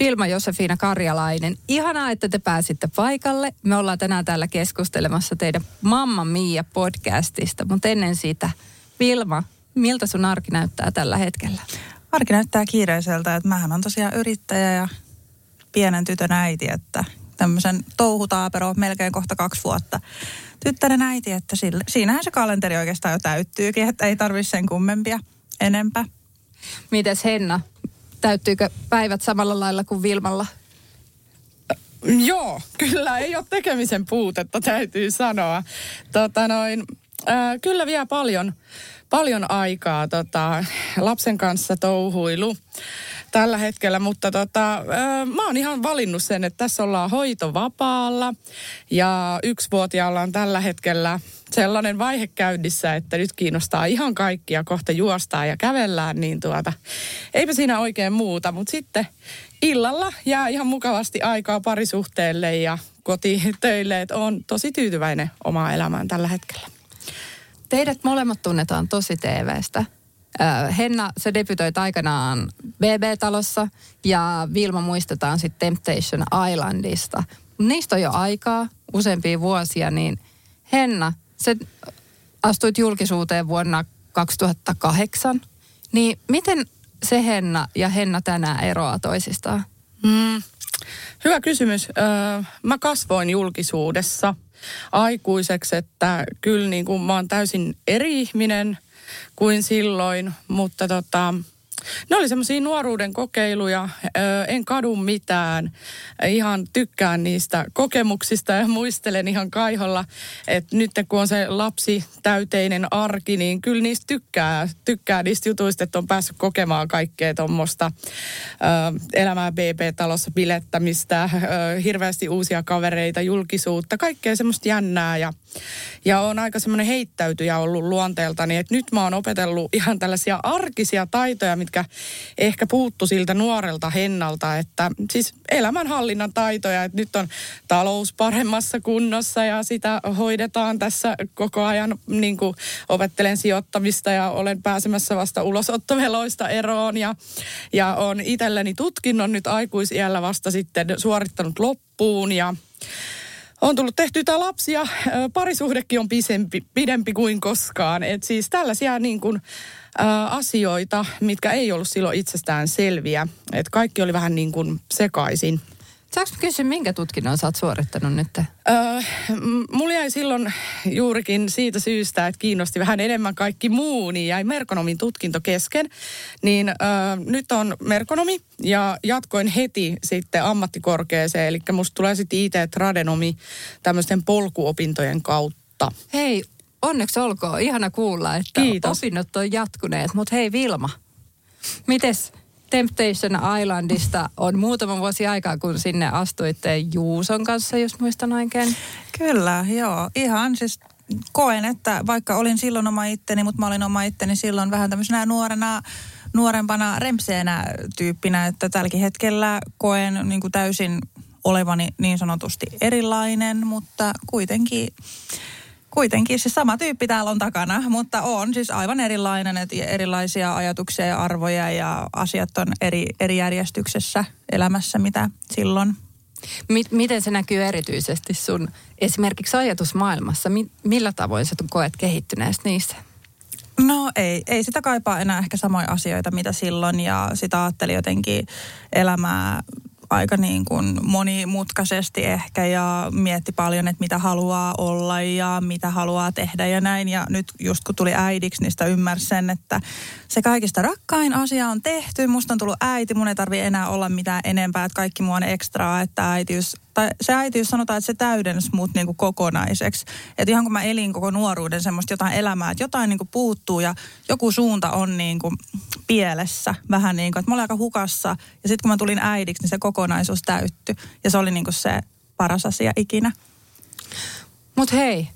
Vilma Josefina Karjalainen. Ihanaa, että te pääsitte paikalle. Me ollaan tänään täällä keskustelemassa teidän Mamma Mia podcastista, mutta ennen sitä, Vilma, miltä sun arki näyttää tällä hetkellä? Arki näyttää kiireiseltä, että mähän on tosiaan yrittäjä ja pienen tytön äiti, että tämmöisen touhutaapero melkein kohta kaksi vuotta. Tyttären äiti, että sille, siinähän se kalenteri oikeastaan jo täyttyykin, että ei tarvitse sen kummempia enempää. Mites Henna, täyttyykö päivät samalla lailla kuin Vilmalla? Joo, kyllä ei ole tekemisen puutetta, täytyy sanoa. Tota noin, äh, kyllä vielä paljon, paljon aikaa tota, lapsen kanssa touhuilu tällä hetkellä, mutta tota, mä oon ihan valinnut sen, että tässä ollaan hoitovapaalla ja yksivuotiaalla on tällä hetkellä sellainen vaihe käynnissä, että nyt kiinnostaa ihan kaikkia, kohta juostaa ja kävellään, niin tuota, eipä siinä oikein muuta, mutta sitten illalla jää ihan mukavasti aikaa parisuhteelle ja kotitöille, että on tosi tyytyväinen omaa elämään tällä hetkellä. Teidät molemmat tunnetaan tosi TVstä. Henna, se debytoit aikanaan BB-talossa ja Vilma muistetaan sitten Temptation Islandista. Niistä on jo aikaa, useampia vuosia, niin Henna, se astuit julkisuuteen vuonna 2008. Niin miten se Henna ja Henna tänään eroaa toisistaan? Mm, hyvä kysymys. Öö, mä kasvoin julkisuudessa aikuiseksi, että kyllä niin kuin mä oon täysin eri ihminen kuin silloin, mutta tota, ne oli semmoisia nuoruuden kokeiluja, en kadu mitään. Ihan tykkään niistä kokemuksista ja muistelen ihan kaiholla, että nyt kun on se lapsi täyteinen arki, niin kyllä niistä tykkää, tykkää niistä jutuista, että on päässyt kokemaan kaikkea tuommoista elämää BB-talossa bilettämistä, hirveästi uusia kavereita, julkisuutta, kaikkea semmoista jännää. Ja, ja on aika semmoinen heittäytyjä ollut luonteeltani, että nyt mä oon opetellut ihan tällaisia arkisia taitoja, mitkä ehkä puuttu siltä nuorelta hennalta, että siis elämänhallinnan taitoja, että nyt on talous paremmassa kunnossa ja sitä hoidetaan tässä koko ajan, niin kuin opettelen sijoittamista ja olen pääsemässä vasta ulosottoveloista eroon ja, ja on itselleni tutkinnon nyt aikuisiällä vasta sitten suorittanut loppuun ja on tullut tehty tämä lapsi ja parisuhdekin on pisempi, pidempi kuin koskaan. Et siis tällaisia niin kuin, asioita, mitkä ei ollut silloin itsestään selviä. Et kaikki oli vähän niin kuin sekaisin. Saanko kysyä, minkä tutkinnon sä oot suorittanut nyt? Öö, mulla jäi silloin juurikin siitä syystä, että kiinnosti vähän enemmän kaikki muu, niin jäi merkonomin tutkinto kesken. Niin öö, nyt on merkonomi ja jatkoin heti sitten ammattikorkeeseen, eli musta tulee sitten IT-tradenomi tämmöisten polkuopintojen kautta. Hei, onneksi olkoon. Ihana kuulla, että Kiitos. opinnot on jatkuneet. Mutta hei Vilma, mites Temptation Islandista on muutama vuosi aikaa, kun sinne astuitte Juuson kanssa, jos muistan oikein. Kyllä, joo. Ihan siis koen, että vaikka olin silloin oma itteni, mutta mä olin oma itteni silloin vähän tämmöisenä nuorena, nuorempana remseenä tyyppinä, että tälläkin hetkellä koen niin kuin täysin olevani niin sanotusti erilainen, mutta kuitenkin kuitenkin se sama tyyppi täällä on takana, mutta on siis aivan erilainen, että erilaisia ajatuksia ja arvoja ja asiat on eri, eri järjestyksessä elämässä, mitä silloin. Miten se näkyy erityisesti sun esimerkiksi ajatusmaailmassa? Millä tavoin sä koet kehittyneestä niissä? No ei, ei sitä kaipaa enää ehkä samoja asioita, mitä silloin ja sitä ajatteli jotenkin elämää aika niin kuin monimutkaisesti ehkä ja mietti paljon, että mitä haluaa olla ja mitä haluaa tehdä ja näin. Ja nyt just kun tuli äidiksi, niin sitä ymmärsi sen, että se kaikista rakkain asia on tehty. Musta on tullut äiti, mun ei tarvi enää olla mitään enempää, että kaikki mua on ekstraa, että äitiys tai se äitiys sanotaan, että se täydensi mut niinku kokonaiseksi. Että ihan kun mä elin koko nuoruuden semmoista jotain elämää, että jotain niinku puuttuu ja joku suunta on niinku pielessä vähän niin kuin, että mä olin aika hukassa. Ja sitten kun mä tulin äidiksi, niin se kokonaisuus täyttyi. Ja se oli niinku se paras asia ikinä. Mutta hei,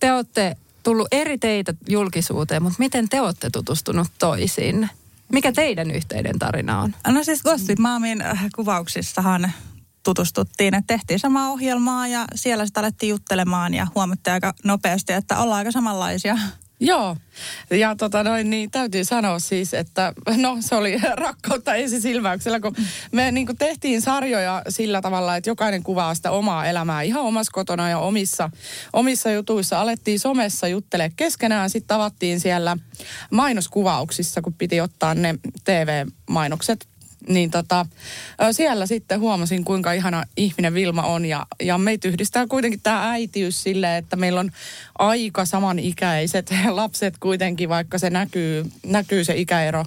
te olette tullut eri teitä julkisuuteen, mutta miten te olette tutustunut toisiin? Mikä teidän yhteinen tarina on? No siis Gossip Maamin äh, kuvauksissahan tutustuttiin, että tehtiin samaa ohjelmaa ja siellä sitä alettiin juttelemaan ja huomattiin aika nopeasti, että ollaan aika samanlaisia. Joo, ja tota noin, niin täytyy sanoa siis, että no se oli rakkautta ensisilmäyksellä, kun me niin kuin tehtiin sarjoja sillä tavalla, että jokainen kuvaa sitä omaa elämää ihan omassa kotona ja omissa, omissa jutuissa. Alettiin somessa juttele keskenään, sitten tavattiin siellä mainoskuvauksissa, kun piti ottaa ne TV-mainokset niin tota, siellä sitten huomasin, kuinka ihana ihminen Vilma on. Ja, ja meitä yhdistää kuitenkin tämä äitiys sille, että meillä on aika samanikäiset lapset kuitenkin, vaikka se näkyy, näkyy se ikäero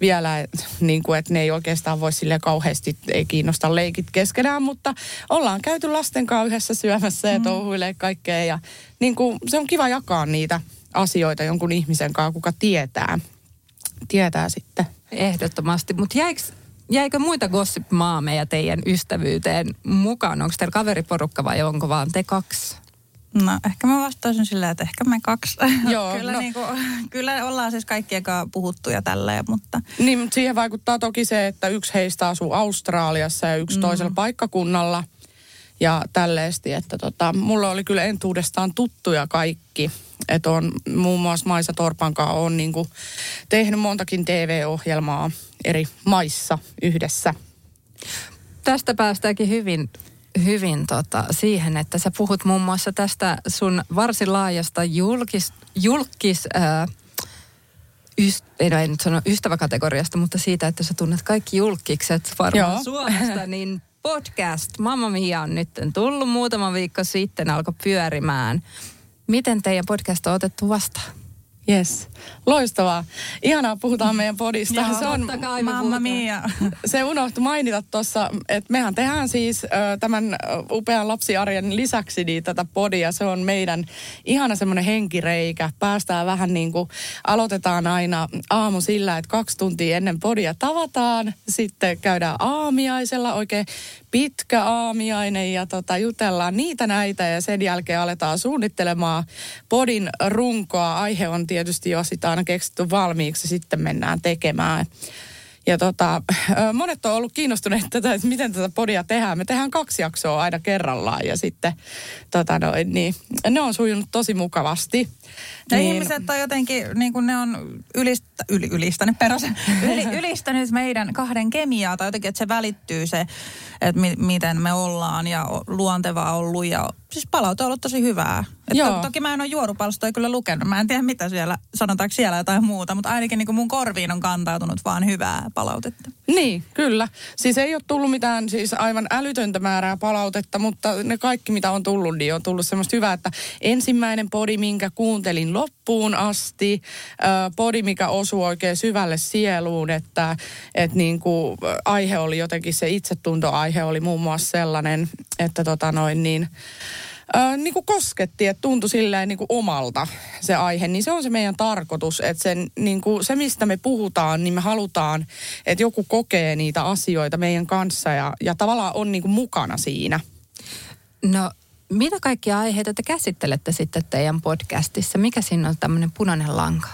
vielä, niin kuin, että ne ei oikeastaan voi sille kauheasti, ei kiinnosta leikit keskenään, mutta ollaan käyty lasten kanssa yhdessä syömässä ja mm. touhuilee kaikkea. Ja niin kuin, se on kiva jakaa niitä asioita jonkun ihmisen kanssa, kuka tietää, tietää sitten. Ehdottomasti, mutta jäikö jäikö muita Gossip Maameja teidän ystävyyteen mukaan? Onko teillä kaveriporukka vai onko vaan te kaksi? No ehkä mä vastaisin sillä, että ehkä me kaksi. Joo, kyllä, no. niin kuin, kyllä ollaan siis kaikkien kanssa puhuttu ja tälleen, mutta... Niin, mutta siihen vaikuttaa toki se, että yksi heistä asuu Australiassa ja yksi mm. toisella paikkakunnalla. Ja tälleesti, että tota, mulla oli kyllä entuudestaan tuttuja kaikki. Että on muun muassa Maisa Torpankaa on niin kuin tehnyt montakin TV-ohjelmaa eri maissa yhdessä. Tästä päästäänkin hyvin, hyvin tota, siihen, että sä puhut muun muassa tästä sun varsin laajasta julkis, julkis ää, yst, ei, no, ei nyt sano ystäväkategoriasta, mutta siitä, että sä tunnet kaikki julkikset varmaan Joo. Suomesta, niin podcast Mamma Mia on nyt tullut muutama viikko sitten, alkoi pyörimään. Miten teidän podcast on otettu vastaan? Yes, loistavaa. Ihanaa, puhutaan meidän podista. Joo, se on, mamma mia. Se unohtui mainita tuossa, että mehän tehdään siis ö, tämän upean lapsiarjen lisäksi niin tätä podia. Se on meidän ihana semmoinen henkireikä. Päästään vähän niin kuin, aloitetaan aina aamu sillä, että kaksi tuntia ennen podia tavataan. Sitten käydään aamiaisella oikein pitkä aamiainen ja tota, jutellaan niitä näitä ja sen jälkeen aletaan suunnittelemaan podin runkoa. Aihe on tietysti jo sitä aina keksitty valmiiksi sitten mennään tekemään. Ja tota, monet on ollut kiinnostuneet tätä, että miten tätä podia tehdään. Me tehdään kaksi jaksoa aina kerrallaan ja sitten tota noin, niin, ne on sujunut tosi mukavasti. Ja niin, ihmiset on jotenkin, niin kuin ne on ylistä, yli, ylistänyt perässä, yli, ylistänyt meidän kahden kemiaa tai jotenkin, että se välittyy se, että mi, miten me ollaan ja luontevaa ollut ja siis palaute on ollut tosi hyvää. Että to, toki mä en ole juorupalstoja kyllä lukenut. Mä en tiedä mitä siellä, sanotaanko siellä jotain muuta, mutta ainakin niin kuin mun korviin on kantautunut vaan hyvää palautetta. Niin, kyllä. Siis ei ole tullut mitään siis aivan älytöntä määrää palautetta, mutta ne kaikki mitä on tullut, niin on tullut semmoista hyvää, että ensimmäinen podi, minkä kuuntelin loppuun asti, äh, podi, mikä osuu oikein syvälle sieluun, että et niin kuin aihe oli jotenkin se itsetuntoaihe oli muun muassa sellainen, että tota noin niin, Äh, niin kuin kosketti, että tuntui silleen niin kuin omalta se aihe, niin se on se meidän tarkoitus, että sen, niin kuin, se mistä me puhutaan, niin me halutaan, että joku kokee niitä asioita meidän kanssa ja, ja tavallaan on niin kuin mukana siinä. No mitä kaikkia aiheita te käsittelette sitten teidän podcastissa? Mikä siinä on tämmöinen punainen lanka?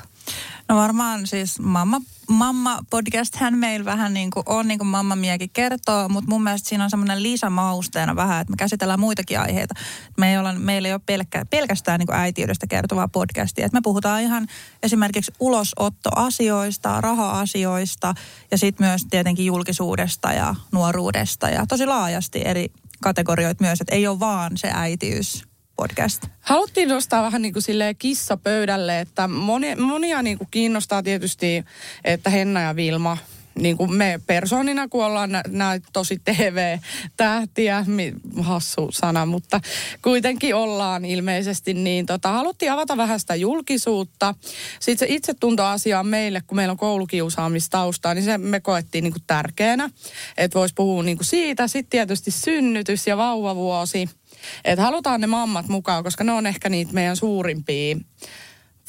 No varmaan siis mamma, mamma podcast hän meillä vähän niin kuin on, niin kuin mamma miekin kertoo, mutta mun mielestä siinä on semmoinen lisämausteena vähän, että me käsitellään muitakin aiheita. Me ei olla, meillä ei ole pelkkä, pelkästään niin kuin äitiydestä kertovaa podcastia. Että me puhutaan ihan esimerkiksi ulosottoasioista, raha-asioista ja sitten myös tietenkin julkisuudesta ja nuoruudesta ja tosi laajasti eri kategorioita myös, että ei ole vaan se äitiys podcast. Haluttiin nostaa vähän niin kuin silleen kissa pöydälle, että monia, monia niin kuin kiinnostaa tietysti, että Henna ja Vilma niin kuin me persoonina, kun ollaan näitä tosi TV-tähtiä, hassu sana, mutta kuitenkin ollaan ilmeisesti, niin tota, haluttiin avata vähän sitä julkisuutta. Sitten se itsetuntoasia on meille, kun meillä on koulukiusaamistaustaa, niin se me koettiin niin kuin tärkeänä, että voisi puhua niin kuin siitä. Sitten tietysti synnytys ja vauvavuosi. Että halutaan ne mammat mukaan, koska ne on ehkä niitä meidän suurimpia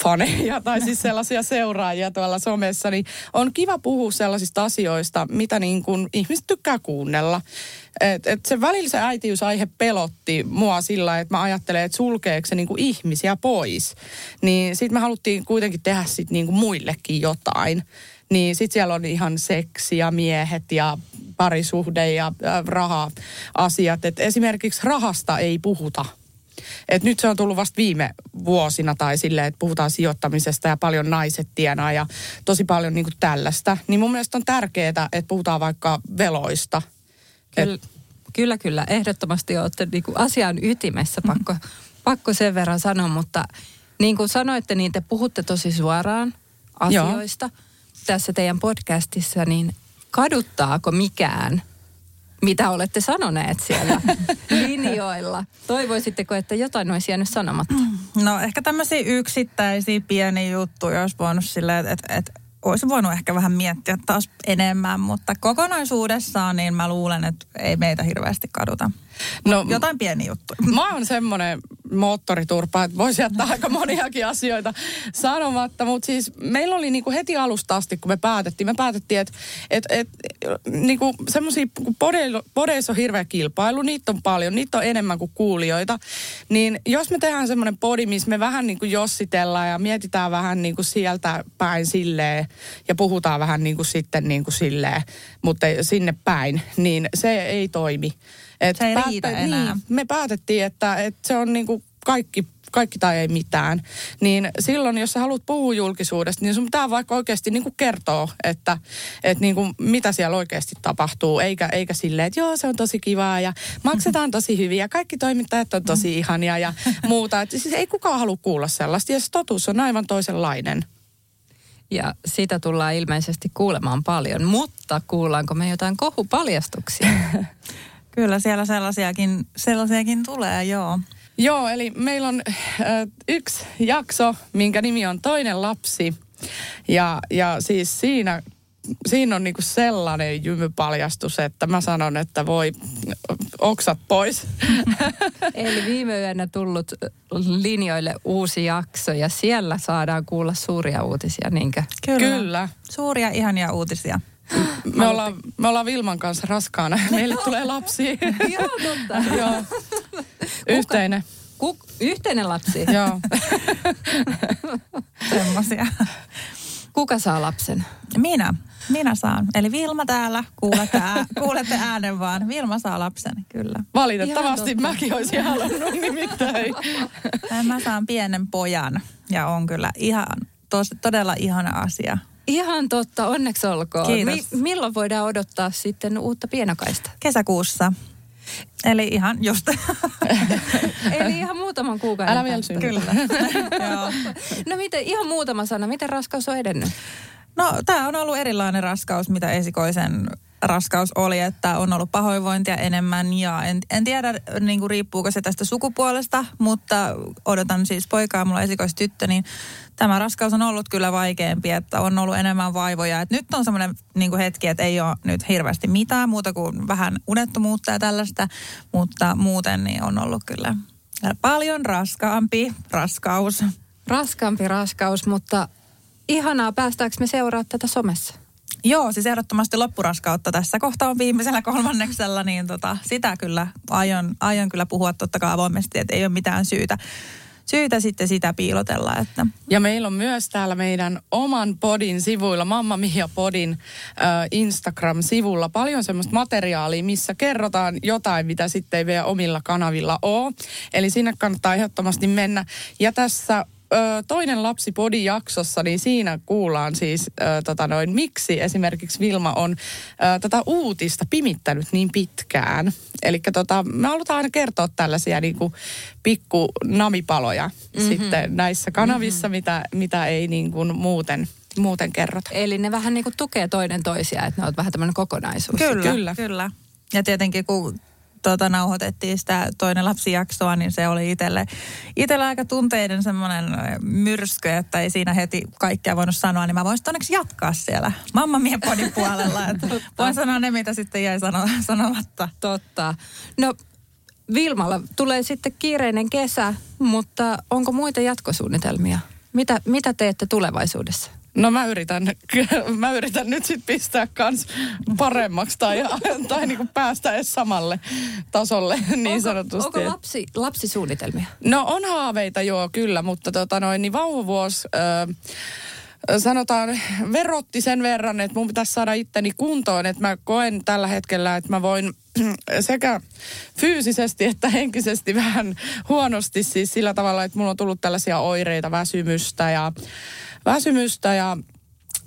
faneja tai siis sellaisia seuraajia tuolla somessa, niin on kiva puhua sellaisista asioista, mitä niin kuin ihmiset tykkää kuunnella. Et, et se välillä se äitiysaihe pelotti mua sillä, että mä ajattelen, että sulkeeko se niin kuin ihmisiä pois. Niin sitten me haluttiin kuitenkin tehdä sit niin kuin muillekin jotain. Niin sitten siellä on ihan seksi ja miehet ja parisuhde ja äh, raha-asiat. Et esimerkiksi rahasta ei puhuta et nyt se on tullut vasta viime vuosina tai silleen, että puhutaan sijoittamisesta ja paljon naiset tienaa ja tosi paljon niin kuin tällaista. Niin mun mielestä on tärkeää, että puhutaan vaikka veloista. Kyllä, Et... kyllä, kyllä. Ehdottomasti olette niin kuin asian ytimessä, pakko, mm. pakko sen verran sanoa, mutta niin kuin sanoitte, niin te puhutte tosi suoraan asioista Joo. tässä teidän podcastissa, niin kaduttaako mikään – mitä olette sanoneet siellä linjoilla. Toivoisitteko, että jotain olisi jäänyt sanomatta? No ehkä tämmöisiä yksittäisiä pieniä juttuja olisi voinut silleen, että, että olisi voinut ehkä vähän miettiä taas enemmän, mutta kokonaisuudessaan niin mä luulen, että ei meitä hirveästi kaduta. No, Jotain pieni juttu. Mä oon semmoinen moottoriturpa, että voisi jättää aika moniakin asioita sanomatta. Mutta siis meillä oli niinku heti alusta asti, kun me päätettiin, me päätettiin, että et, et, niinku semmoisia, kun podeissa on hirveä kilpailu, niitä on paljon, niitä on enemmän kuin kuulijoita. Niin jos me tehdään semmoinen podi, missä me vähän niinku jossitellaan ja mietitään vähän niinku sieltä päin silleen ja puhutaan vähän niinku sitten niinku silleen, mutta sinne päin, niin se ei toimi. Et se ei päättä, riitä enää. Niin, me päätettiin, että, että se on niin kuin kaikki kaikki tai ei mitään. Niin silloin, jos sä haluat puhua julkisuudesta, niin sun pitää vaikka oikeasti niin kuin kertoa, että, että niin kuin mitä siellä oikeasti tapahtuu. Eikä, eikä silleen, että joo, se on tosi kivaa ja maksetaan tosi hyvin ja kaikki toimittajat on tosi ihania ja muuta. Että siis ei kukaan halua kuulla sellaista ja se totuus on aivan toisenlainen. Ja sitä tullaan ilmeisesti kuulemaan paljon, mutta kuullaanko me jotain kohupaljastuksia? Kyllä siellä sellaisiakin, sellaisiakin tulee, joo. Joo, eli meillä on äh, yksi jakso, minkä nimi on Toinen lapsi. Ja, ja siis siinä, siinä on niinku sellainen jymypaljastus, että mä sanon, että voi oksat pois. Eli viime yönä tullut linjoille uusi jakso ja siellä saadaan kuulla suuria uutisia, niinkö? Kyllä. Kyllä. Suuria ihania uutisia. Me ollaan, me ollaan Vilman kanssa raskaana. Meille tulee lapsi. Joo, totta. Joo. Yhteinen. Kuk, yhteinen lapsi? Joo. Semmoisia. Kuka saa lapsen? Minä. Minä saan. Eli Vilma täällä. Kuulette, ää, kuulette äänen vaan. Vilma saa lapsen, kyllä. Valitettavasti mäkin olisin halunnut nimittäin. Mä saan pienen pojan ja on kyllä ihan, tos, todella ihana asia. Ihan totta, onneksi olkoon. Kiitos. Mi- milloin voidaan odottaa sitten uutta pienokaista? Kesäkuussa. Eli ihan just. Eli ihan muutaman kuukauden. Älä vielä synny. Kyllä. no miten, ihan muutama sana, miten raskaus on edennyt? No tämä on ollut erilainen raskaus, mitä esikoisen raskaus oli, että on ollut pahoinvointia enemmän ja en, en tiedä niin kuin riippuuko se tästä sukupuolesta, mutta odotan siis poikaa, mulla on tyttö, niin tämä raskaus on ollut kyllä vaikeampi, että on ollut enemmän vaivoja. Et nyt on semmoinen niin hetki, että ei ole nyt hirveästi mitään muuta kuin vähän unettomuutta ja tällaista, mutta muuten niin on ollut kyllä paljon raskaampi raskaus. Raskaampi raskaus, mutta ihanaa, päästäänkö me seuraa tätä somessa? Joo, siis ehdottomasti loppuraskautta tässä kohtaa on viimeisellä kolmanneksella, niin tota, sitä kyllä aion, aion kyllä puhua totta kai avoimesti, että ei ole mitään syytä syytä sitten sitä piilotella. Että. Ja meillä on myös täällä meidän oman podin sivuilla, Mamma Mia podin äh, Instagram-sivulla paljon semmoista materiaalia, missä kerrotaan jotain, mitä sitten ei vielä omilla kanavilla ole. Eli sinne kannattaa ehdottomasti mennä. Ja tässä toinen lapsi jaksossa, niin siinä kuullaan siis ö, tota noin, miksi esimerkiksi Vilma on ö, tätä uutista pimittänyt niin pitkään. Eli tota, me halutaan aina kertoa tällaisia niin kuin pikku namipaloja mm-hmm. sitten näissä kanavissa, mm-hmm. mitä, mitä ei niin kuin muuten muuten kerrota. Eli ne vähän niin kuin tukee toinen toisia, että ne on vähän tämmöinen kokonaisuus. Kyllä, kyllä. kyllä. Ja tietenkin kun tuota, nauhoitettiin sitä toinen lapsijaksoa, niin se oli itselle, itselle aika tunteiden semmoinen myrsky, että ei siinä heti kaikkea voinut sanoa, niin mä voisin onneksi jatkaa siellä Mamma Mia podin puolella. Että voin sanoa ne, mitä sitten jäi sano, sanomatta. Totta. No Vilmalla tulee sitten kiireinen kesä, mutta onko muita jatkosuunnitelmia? Mitä, mitä teette tulevaisuudessa? No mä yritän, mä yritän nyt sitten pistää kans paremmaksi tai, tai niinku päästä edes samalle tasolle niin onko, sanotusti. Onko lapsi, lapsisuunnitelmia? No on haaveita joo kyllä, mutta tota noin, niin vauvavuosi... Öö, sanotaan, verotti sen verran, että mun pitäisi saada itteni kuntoon, että mä koen tällä hetkellä, että mä voin sekä fyysisesti että henkisesti vähän huonosti siis sillä tavalla, että mulla on tullut tällaisia oireita, väsymystä ja, väsymystä ja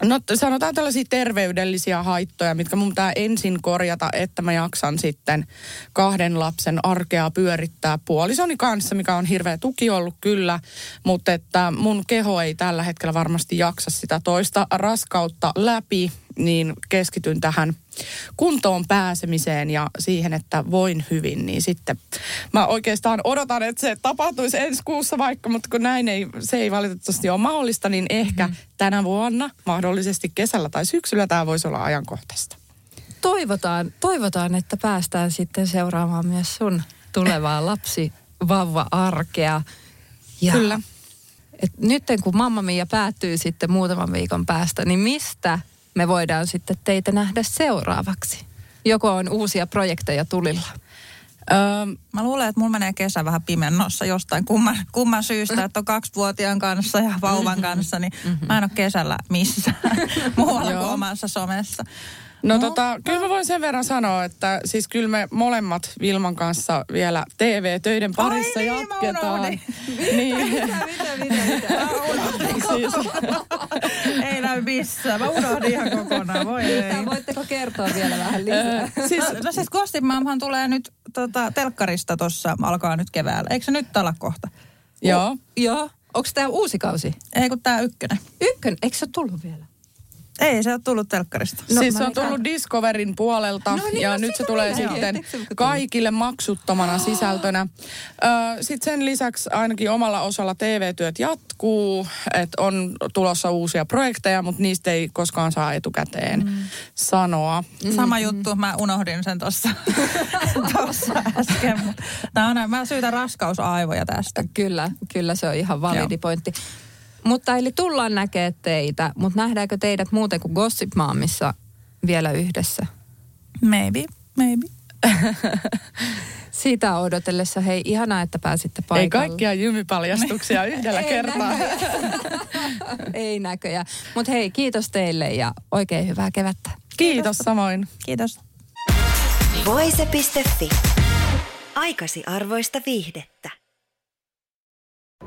No sanotaan tällaisia terveydellisiä haittoja, mitkä mun pitää ensin korjata, että mä jaksan sitten kahden lapsen arkea pyörittää puolisoni kanssa, mikä on hirveä tuki ollut kyllä, mutta että mun keho ei tällä hetkellä varmasti jaksa sitä toista raskautta läpi, niin keskityn tähän kuntoon pääsemiseen ja siihen, että voin hyvin, niin sitten mä oikeastaan odotan, että se tapahtuisi ensi kuussa vaikka, mutta kun näin ei, se ei valitettavasti ole mahdollista, niin ehkä mm-hmm. tänä vuonna, mahdollisesti kesällä tai syksyllä tämä voisi olla ajankohtaista. Toivotaan, toivotaan, että päästään sitten seuraamaan myös sun tulevaa lapsi vauva arkea. Ja Kyllä. Et nyt kun Mamma Mia päättyy sitten muutaman viikon päästä, niin mistä me voidaan sitten teitä nähdä seuraavaksi? Joko on uusia projekteja tulilla? Öö, mä luulen, että mulla menee kesä vähän pimennossa jostain kumman, kumman syystä, että on kaksivuotiaan kanssa ja vauvan kanssa, niin mä en ole kesällä missään muualla kuin omassa somessa. No, no tota, kyllä mä voin sen verran sanoa, että siis kyllä me molemmat Vilman kanssa vielä TV-töiden parissa Ai niin, jatketaan. Mä niin. Mitä, mitä, mitä, mitä? Mä unohdin siis. Näy missään. Mä unohdin ihan kokonaan. Voi ei. Voitteko kertoa vielä vähän lisää? siis, no siis Gossip Momhan tulee nyt tota, telkkarista tuossa, alkaa nyt keväällä. Eikö se nyt ala kohta? Joo. Joo. Onko tämä uusi kausi? Ei kun tää ykkönen. Ykkönen? Eikö se tullut vielä? Ei, se on tullut telkkarista. No, siis se on tullut Discoverin puolelta no niin, ja no nyt se tulee tulee, sitten joo. kaikille maksuttomana oh. sisältönä. Sitten sen lisäksi ainakin omalla osalla TV-työt jatkuu, että on tulossa uusia projekteja, mutta niistä ei koskaan saa etukäteen mm. sanoa. Sama juttu, mä unohdin sen tuossa äsken. On, mä syytän raskausaivoja tästä. Kyllä, kyllä se on ihan validi Joo. pointti. Mutta eli tullaan näkee teitä, mutta nähdäänkö teidät muuten kuin Gossip Maamissa vielä yhdessä? Maybe, maybe. Sitä odotellessa, hei, ihanaa, että pääsitte paikalle. Ei kaikkia jymypaljastuksia yhdellä kertaa. Ei näköjään. Mutta hei, kiitos teille ja oikein hyvää kevättä. Kiitos, kiitos samoin. Kiitos. Voise.fi. Aikasi arvoista viihdettä.